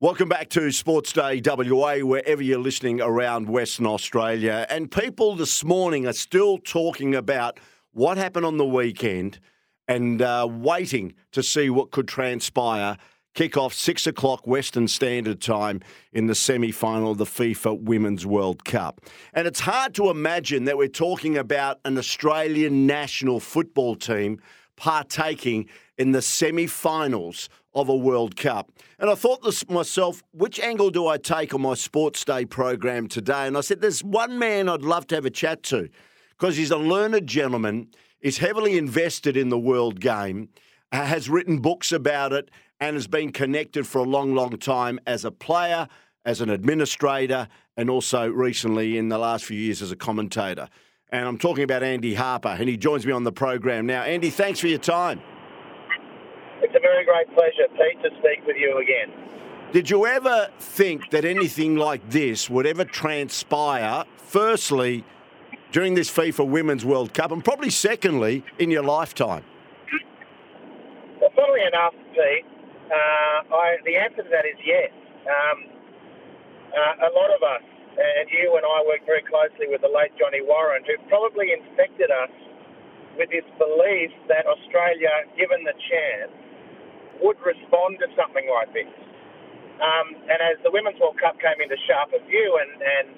Welcome back to Sports Day WA, wherever you're listening around Western Australia. And people this morning are still talking about what happened on the weekend and uh, waiting to see what could transpire. Kick off six o'clock Western Standard Time in the semi final of the FIFA Women's World Cup. And it's hard to imagine that we're talking about an Australian national football team partaking in the semi finals of a World Cup. And I thought this myself, which angle do I take on my Sports Day program today? And I said, there's one man I'd love to have a chat to because he's a learned gentleman, is heavily invested in the world game, has written books about it, and has been connected for a long, long time as a player, as an administrator, and also recently in the last few years as a commentator. And I'm talking about Andy Harper, and he joins me on the program now. Andy, thanks for your time. It's a very great pleasure, Pete, to speak with you again. Did you ever think that anything like this would ever transpire, firstly, during this FIFA Women's World Cup, and probably secondly, in your lifetime? Well, funnily enough, Pete, uh, I, the answer to that is yes. Um, uh, a lot of us, and you and I worked very closely with the late Johnny Warren, who probably infected us with this belief that Australia, given the chance, would respond to something like this. Um, and as the Women's World Cup came into sharper view, and, and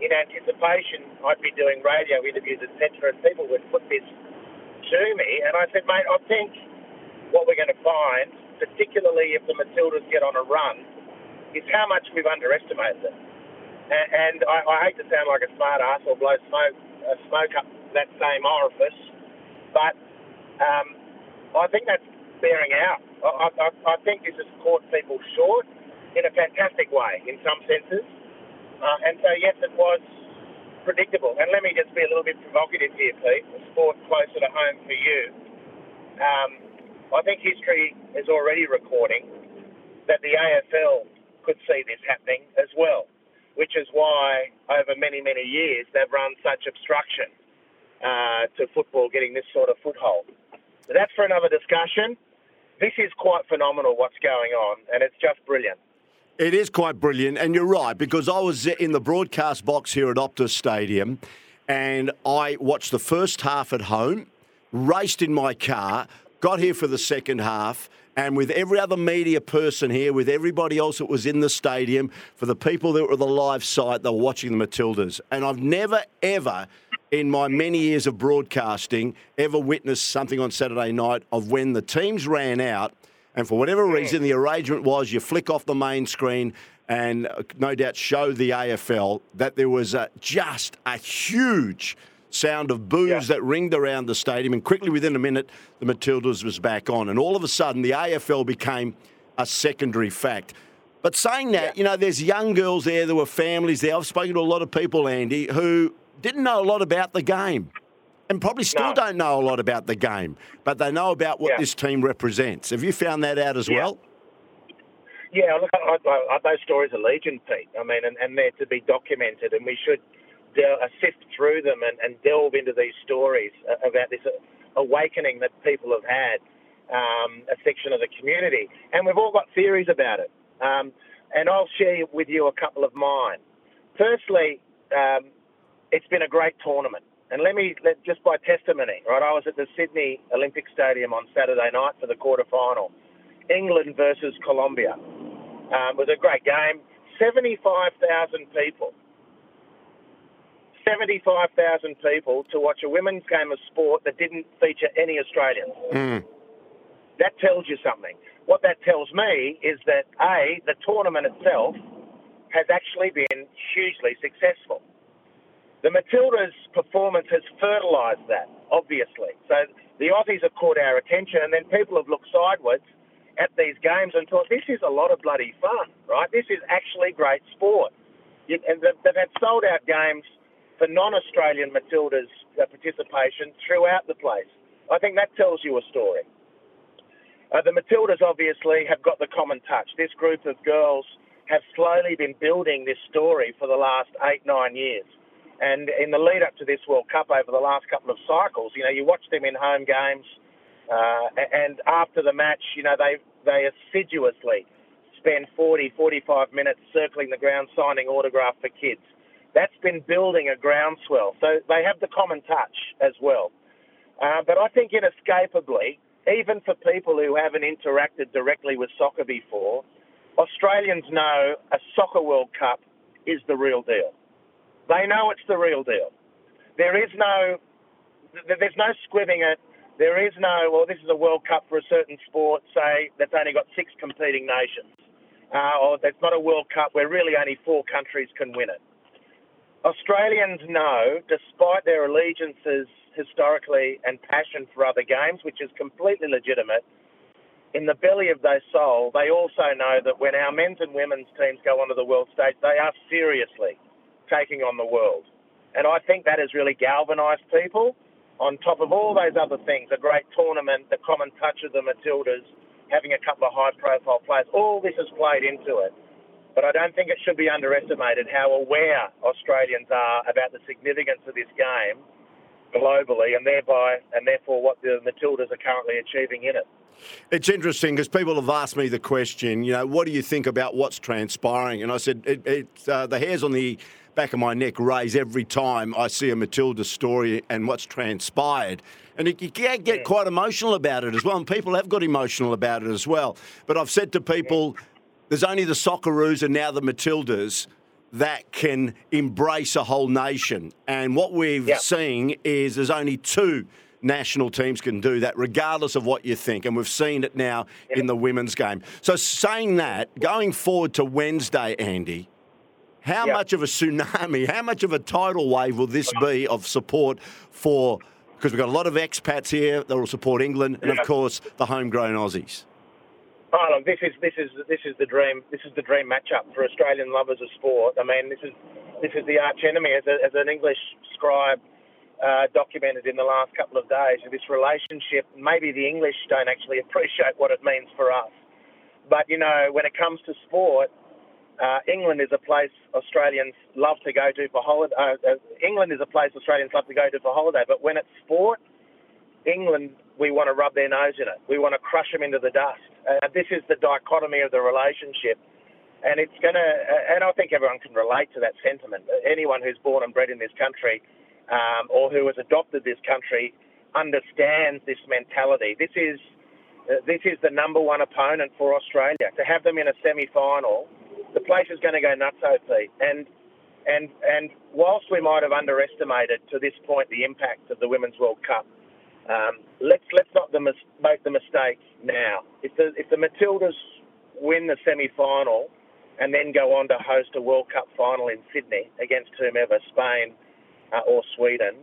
in anticipation, I'd be doing radio interviews, etc., and people would put this to me, and I said, mate, I think what we're going to find, particularly if the Matildas get on a run, is how much we've underestimated them. And, and I, I hate to sound like a smart ass or blow smoke, uh, smoke up that same orifice, but um, I think that's bearing out. I, I, I think this has caught people short in a fantastic way in some senses. Uh, and so, yes, it was predictable. And let me just be a little bit provocative here, Pete, a sport closer to home for you. Um, I think history is already recording that the AFL could see this happening as well, which is why over many, many years they've run such obstruction uh, to football getting this sort of foothold. But that's for another discussion this is quite phenomenal what's going on, and it's just brilliant. It is quite brilliant, and you're right because I was in the broadcast box here at Optus Stadium, and I watched the first half at home, raced in my car, got here for the second half. And with every other media person here, with everybody else that was in the stadium, for the people that were the live site, they were watching the Matildas. And I've never, ever in my many years of broadcasting ever witnessed something on Saturday night of when the teams ran out, and for whatever reason, the arrangement was you flick off the main screen and uh, no doubt show the AFL that there was a, just a huge sound of boos yeah. that ringed around the stadium, and quickly within a minute, the Matildas was back on, and all of a sudden, the AFL became a secondary fact. But saying that, yeah. you know, there's young girls there, there were families there. I've spoken to a lot of people, Andy, who didn't know a lot about the game and probably still no. don't know a lot about the game, but they know about what yeah. this team represents. Have you found that out as yeah. well? Yeah, look, I, I, I, those stories are legion, Pete. I mean, and, and they're to be documented, and we should uh, sift through them and, and, delve into these stories about this awakening that people have had, um, a section of the community. And we've all got theories about it. Um, and I'll share with you a couple of mine. Firstly, um, it's been a great tournament. And let me, let, just by testimony, right, I was at the Sydney Olympic Stadium on Saturday night for the quarter final. England versus Colombia. Um, it was a great game. 75,000 people. 75,000 people to watch a women's game of sport that didn't feature any Australians. Mm. That tells you something. What that tells me is that, A, the tournament itself has actually been hugely successful. The Matildas' performance has fertilised that, obviously. So the Aussies have caught our attention, and then people have looked sideways at these games and thought, this is a lot of bloody fun, right? This is actually great sport. And they've, had sold out games for non-Australian Matildas uh, participation throughout the place. I think that tells you a story. Uh, the Matildas obviously have got the common touch. This group of girls have slowly been building this story for the last eight, nine years. And in the lead up to this World Cup over the last couple of cycles, you know, you watch them in home games, uh, and after the match, you know, they, they assiduously spend 40, 45 minutes circling the ground signing autograph for kids. That's been building a groundswell. So they have the common touch as well. Uh, but I think inescapably, even for people who haven't interacted directly with soccer before, Australians know a soccer World Cup is the real deal. They know it's the real deal. There is no, there's no squibbing it. There is no, well, this is a World Cup for a certain sport, say, that's only got six competing nations. Uh, or that's not a World Cup where really only four countries can win it. Australians know, despite their allegiances historically and passion for other games, which is completely legitimate, in the belly of their soul, they also know that when our men's and women's teams go onto the world stage, they are seriously taking on the world. And I think that has really galvanised people. On top of all those other things, a great tournament, the common touch of the Matildas, having a couple of high profile players, all this has played into it. But I don't think it should be underestimated how aware Australians are about the significance of this game globally, and thereby and therefore what the Matildas are currently achieving in it. It's interesting because people have asked me the question, you know, what do you think about what's transpiring? And I said, it, it, uh, the hairs on the back of my neck raise every time I see a Matilda story and what's transpired. And you can get quite emotional about it as well, and people have got emotional about it as well. But I've said to people, there's only the Socceroos and now the Matildas that can embrace a whole nation. And what we've yep. seen is there's only two national teams can do that, regardless of what you think. And we've seen it now yep. in the women's game. So, saying that, going forward to Wednesday, Andy, how yep. much of a tsunami, how much of a tidal wave will this be of support for? Because we've got a lot of expats here that will support England, and of course the homegrown Aussies. Oh, look, this is this is this is the dream. This is the dream matchup for Australian lovers of sport. I mean, this is this is the arch enemy, as, a, as an English scribe uh, documented in the last couple of days. This relationship, maybe the English don't actually appreciate what it means for us, but you know, when it comes to sport, uh, England is a place Australians love to go to for holiday. Uh, uh, England is a place Australians love to go to for holiday, but when it's sport, England, we want to rub their nose in it. We want to crush them into the dust. Uh, this is the dichotomy of the relationship. And it's going to, uh, and I think everyone can relate to that sentiment. Anyone who's born and bred in this country um, or who has adopted this country understands this mentality. This is, uh, this is the number one opponent for Australia. To have them in a semi final, the place is going to go nuts, OP. And and and whilst we might have underestimated to this point the impact of the Women's World Cup, um, let's let's not the mis- make the mistake now. If the if the Matildas win the semi final and then go on to host a World Cup final in Sydney against whomever, Spain uh, or Sweden,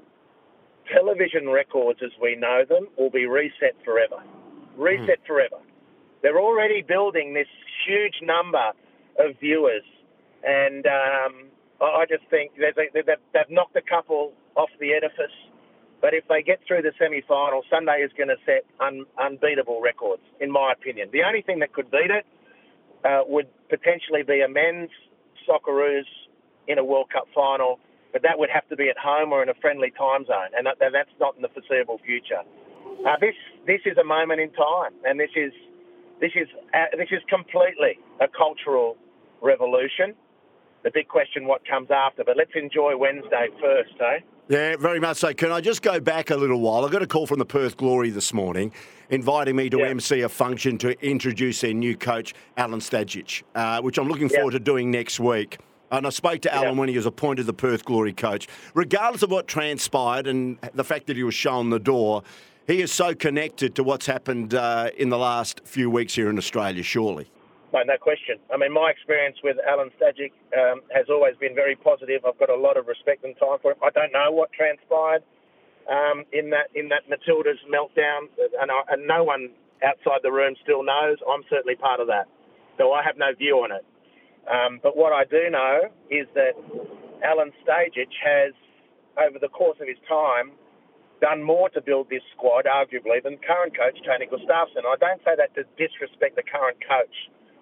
television records as we know them will be reset forever. Reset mm. forever. They're already building this huge number of viewers, and um, I just think they've, they've knocked a couple off the edifice but if they get through the semi final, Sunday is going to set un- unbeatable records, in my opinion. The only thing that could beat it uh, would potentially be a men's Socceroos in a World Cup final, but that would have to be at home or in a friendly time zone, and that, that's not in the foreseeable future. Uh, this this is a moment in time, and this is this is uh, this is completely a cultural revolution. The big question, what comes after? But let's enjoy Wednesday first, eh? Yeah, very much so. Can I just go back a little while? I got a call from the Perth Glory this morning inviting me to yeah. MC a function to introduce their new coach, Alen Stajcic, uh, which I'm looking forward to doing next week. And I spoke to Alen yeah. when he was appointed the Perth Glory coach. Regardless of what transpired and the fact that he was shown the door, he is so connected to what's happened uh, in the last few weeks here in Australia, surely. No, no question. I mean, my experience with Alen Stajcic um, has always been very positive. I've got a lot of respect and time for him. I don't know what transpired um, in that in that Matilda's meltdown, and, I, and no one outside the room still knows, I'm certainly part of that. So I have no view on it. Um, but what I do know is that Alen Stajcic has, over the course of his time, done more to build this squad, arguably, than current coach Tony Gustavsson. I don't say that to disrespect the current coach.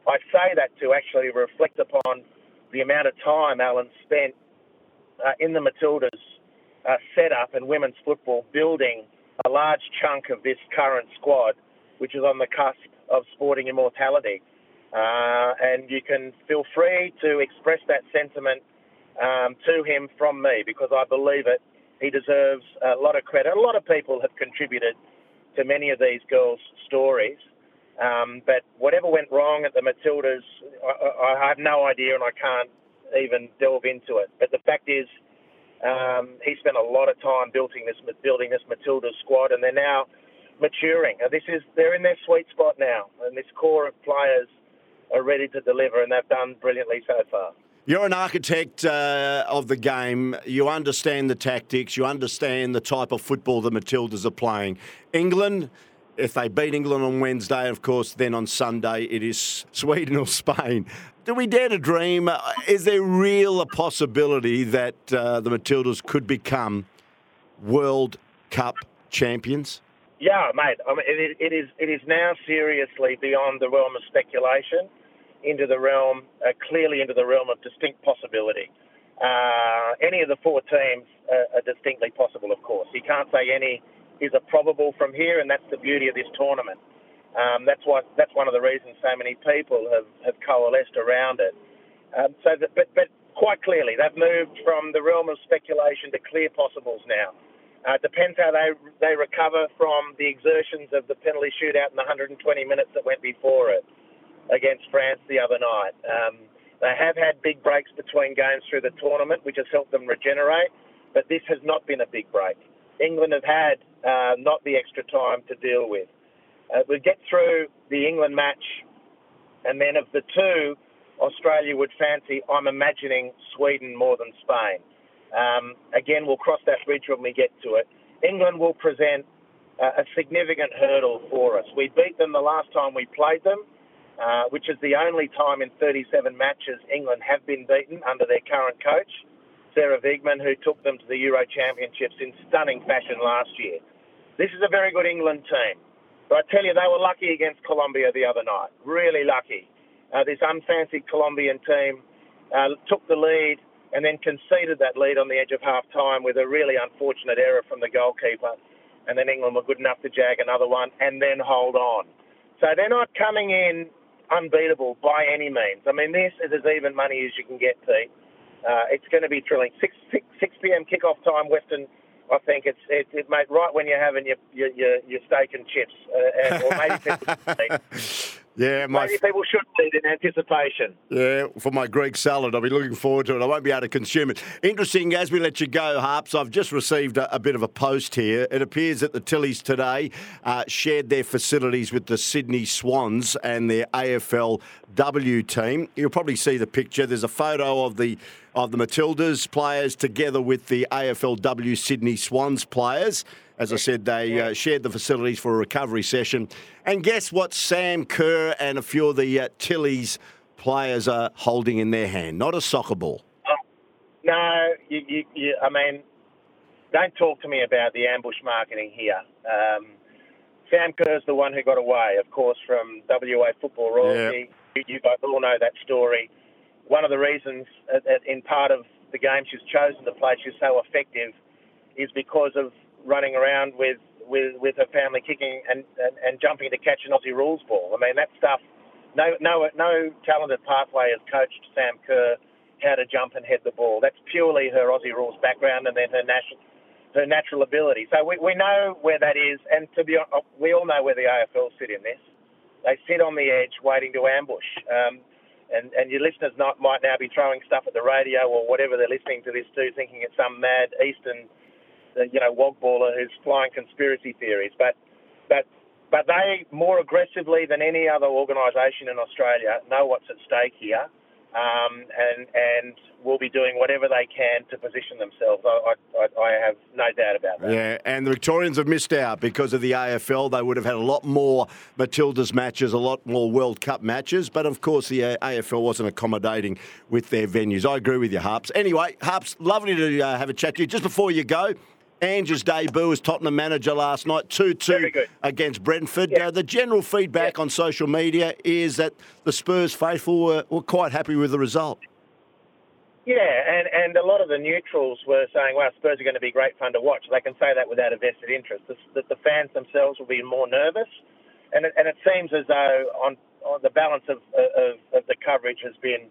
I say that to actually reflect upon the amount of time Alen spent uh, in the Matildas uh, setup and women's football building a large chunk of this current squad, which is on the cusp of sporting immortality. Uh, and you can feel free to express that sentiment um, to him from me because I believe it. He deserves a lot of credit. A lot of people have contributed to many of these girls' stories. Um, but whatever went wrong at the Matildas, I, I, have no idea and I can't even delve into it. But the fact is, um, he spent a lot of time building this building this Matilda squad, and they're now maturing. This is they're in their sweet spot now, and this core of players are ready to deliver, and they've done brilliantly so far. You're an architect uh, of the game. You understand the tactics. You understand the type of football the Matildas are playing. England, if they beat England on Wednesday, of course, then on Sunday it is Sweden or Spain. Do we dare to dream? Uh, is there real a possibility that uh, the Matildas could become World Cup champions? Yeah, mate. I mean, it, it is it is now seriously beyond the realm of speculation, into the realm, uh, clearly into the realm of distinct possibility. Uh, any of the four teams are distinctly possible, of course. You can't say any is a probable from here, and that's the beauty of this tournament. Um, that's why that's one of the reasons so many people have, have coalesced around it. Um, so, that, but but quite clearly, they've moved from the realm of speculation to clear possibles now. Uh, depends how they they recover from the exertions of the penalty shootout in the 120 minutes that went before it against France the other night. Um, they have had big breaks between games through the tournament, which has helped them regenerate, but this has not been a big break. England have had uh, not the extra time to deal with. Uh, we get through the England match, and then of the two, Australia would fancy. I'm imagining Sweden more than Spain. Um, again, we'll cross that bridge when we get to it. England will present uh, a significant hurdle for us. We beat them the last time we played them, uh, which is the only time in 37 matches England have been beaten under their current coach, Sarina Wiegman, who took them to the Euro Championships in stunning fashion last year. This is a very good England team. But I tell you, they were lucky against Colombia the other night. Really lucky. Uh, this unfancied Colombian team uh, took the lead and then conceded that lead on the edge of half time with a really unfortunate error from the goalkeeper. And then England were good enough to jag another one and then hold on. So they're not coming in unbeatable by any means. I mean, this is as even money as you can get, Pete. Uh, it's going to be thrilling. 6, 6, 6 p.m. kickoff time, Western I think it's it, it mate right when you're having your your, your, your steak and chips, uh, and, or maybe Yeah, my maybe people should eat in anticipation. Yeah, for my Greek salad, I'll be looking forward to it. I won't be able to consume it. Interesting, as we let you go, Harps, I've just received a, a bit of a post here. It appears that the Tillies today uh, shared their facilities with the Sydney Swans and their AFLW team. You'll probably see the picture. There's a photo of the of the Matildas players together with the AFLW Sydney Swans players. As I said, they uh, shared the facilities for a recovery session. And guess what Sam Kerr and a few of the uh, Tillies players are holding in their hand? Not a soccer ball. Oh, no, you, you, you, I mean, don't talk to me about the ambush marketing here. Um, Sam Kerr's the one who got away, of course, from WA football royalty. You, you both all know that story. One of the reasons, uh, in part of the game she's chosen to play, she's so effective, is because of running around with, with, with her family kicking and, and, and jumping to catch an Aussie rules ball. I mean, that stuff, no, no, no talented pathway has coached Sam Kerr how to jump and head the ball. That's purely her Aussie rules background and then her national, her natural ability. So we, we know where that is, and to be honest, we all know where the AFL sit in this. They sit on the edge waiting to ambush. Um, and, and your listeners not, might now be throwing stuff at the radio or whatever they're listening to this to, thinking it's some mad Eastern you know, wogballer who's flying conspiracy theories. But, but, but they more aggressively than any other organisation in Australia know what's at stake here. um, and and will be doing whatever they can to position themselves. I, I, I, have no doubt about that. Yeah, and the Victorians have missed out because of the AFL. They would have had a lot more Matildas matches, a lot more World Cup matches, but of course the AFL wasn't accommodating with their venues. I agree with you, Harps. Anyway, Harps, lovely to uh, have a chat to you. Just before you go, Ange's debut as Tottenham manager last night, 2 2 against Brentford. Yeah. Uh, the general feedback yeah. on social media is that the Spurs faithful were, were quite happy with the result. Yeah, and, and a lot of the neutrals were saying, well, Spurs are going to be great fun to watch. They can say that without a vested interest. The, the, the fans themselves will be more nervous. And it, and it seems as though on, on the balance of, of, of the coverage has been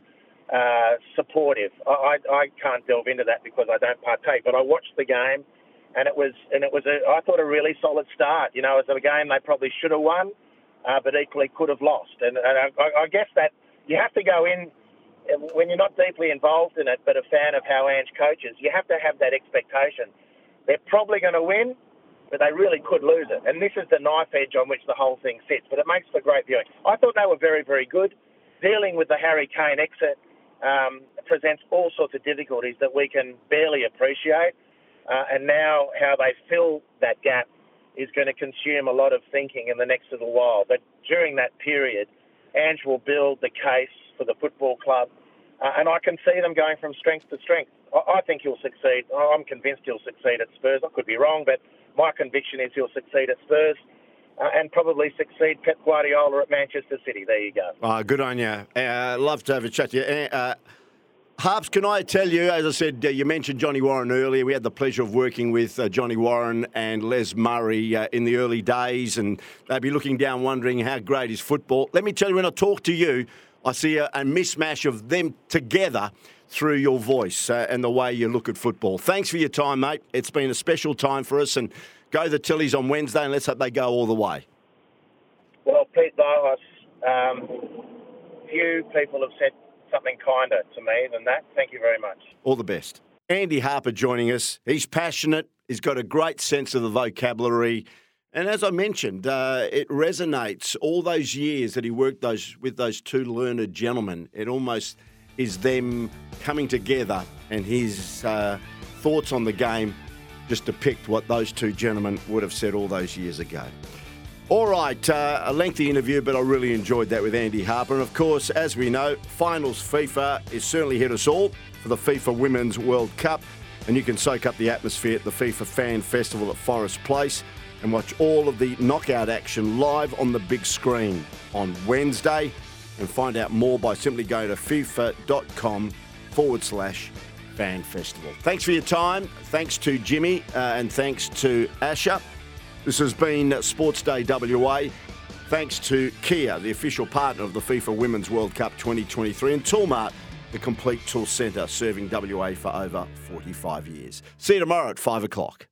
uh, supportive. I, I can't delve into that because I don't partake, but I watched the game and it was and it was a I thought a really solid start. You know, it was a game they probably should have won, uh, but equally could have lost. And, and I, I guess that you have to go in when you're not deeply involved in it, but a fan of how Ange coaches. You have to have that expectation. They're probably going to win, but they really could lose it. And this is the knife edge on which the whole thing sits. But it makes for great viewing. I thought they were very, very good. Dealing with the Harry Kane exit um, presents all sorts of difficulties that we can barely appreciate. Uh, and now how they fill that gap is going to consume a lot of thinking in the next little while. But during that period, Ange will build the case for the football club, uh, and I can see them going from strength to strength. I, I think he'll succeed. I'm convinced he'll succeed at Spurs. I could be wrong, but my conviction is he'll succeed at Spurs. Uh, and probably succeed Pep Guardiola at Manchester City. There you go. Oh, good on you. Uh, love to have a chat to you. Harps, can I tell you, as I said, uh, you mentioned Johnny Warren earlier. We had the pleasure of working with uh, Johnny Warren and Les Murray uh, in the early days, and they'd be looking down wondering how great is football. Let me tell you, when I talk to you, I see a, a mismatch of them together through your voice uh, and the way you look at football. Thanks for your time, mate. It's been a special time for us, and go the Tillies on Wednesday, and let's hope they go all the way. Well, Pete Vilas, um, few people have said something kinder to me than that. Thank you very much. All the best. Andy Harper joining us. He's passionate. He's got a great sense of the vocabulary. And as I mentioned, uh, it resonates. All those years that he worked those with those two learned gentlemen, it almost is them coming together, and his uh, thoughts on the game just depict what those two gentlemen would have said all those years ago. All right, uh, a lengthy interview, but I really enjoyed that with Andy Harper. And of course, as we know, finals FIFA is certainly hit us all for the FIFA Women's World Cup. And you can soak up the atmosphere at the FIFA Fan Festival at Forest Place and watch all of the knockout action live on the big screen on Wednesday. And find out more by simply going to fifa.com forward slash fan festival. Thanks for your time. Thanks to Jimmy uh, and thanks to Asher. This has been Sports Day WA. Thanks to Kia, the official partner of the FIFA Women's World Cup 2023, and Toolmart, the complete tool centre serving WA for over 45 years. See you tomorrow at 5 o'clock.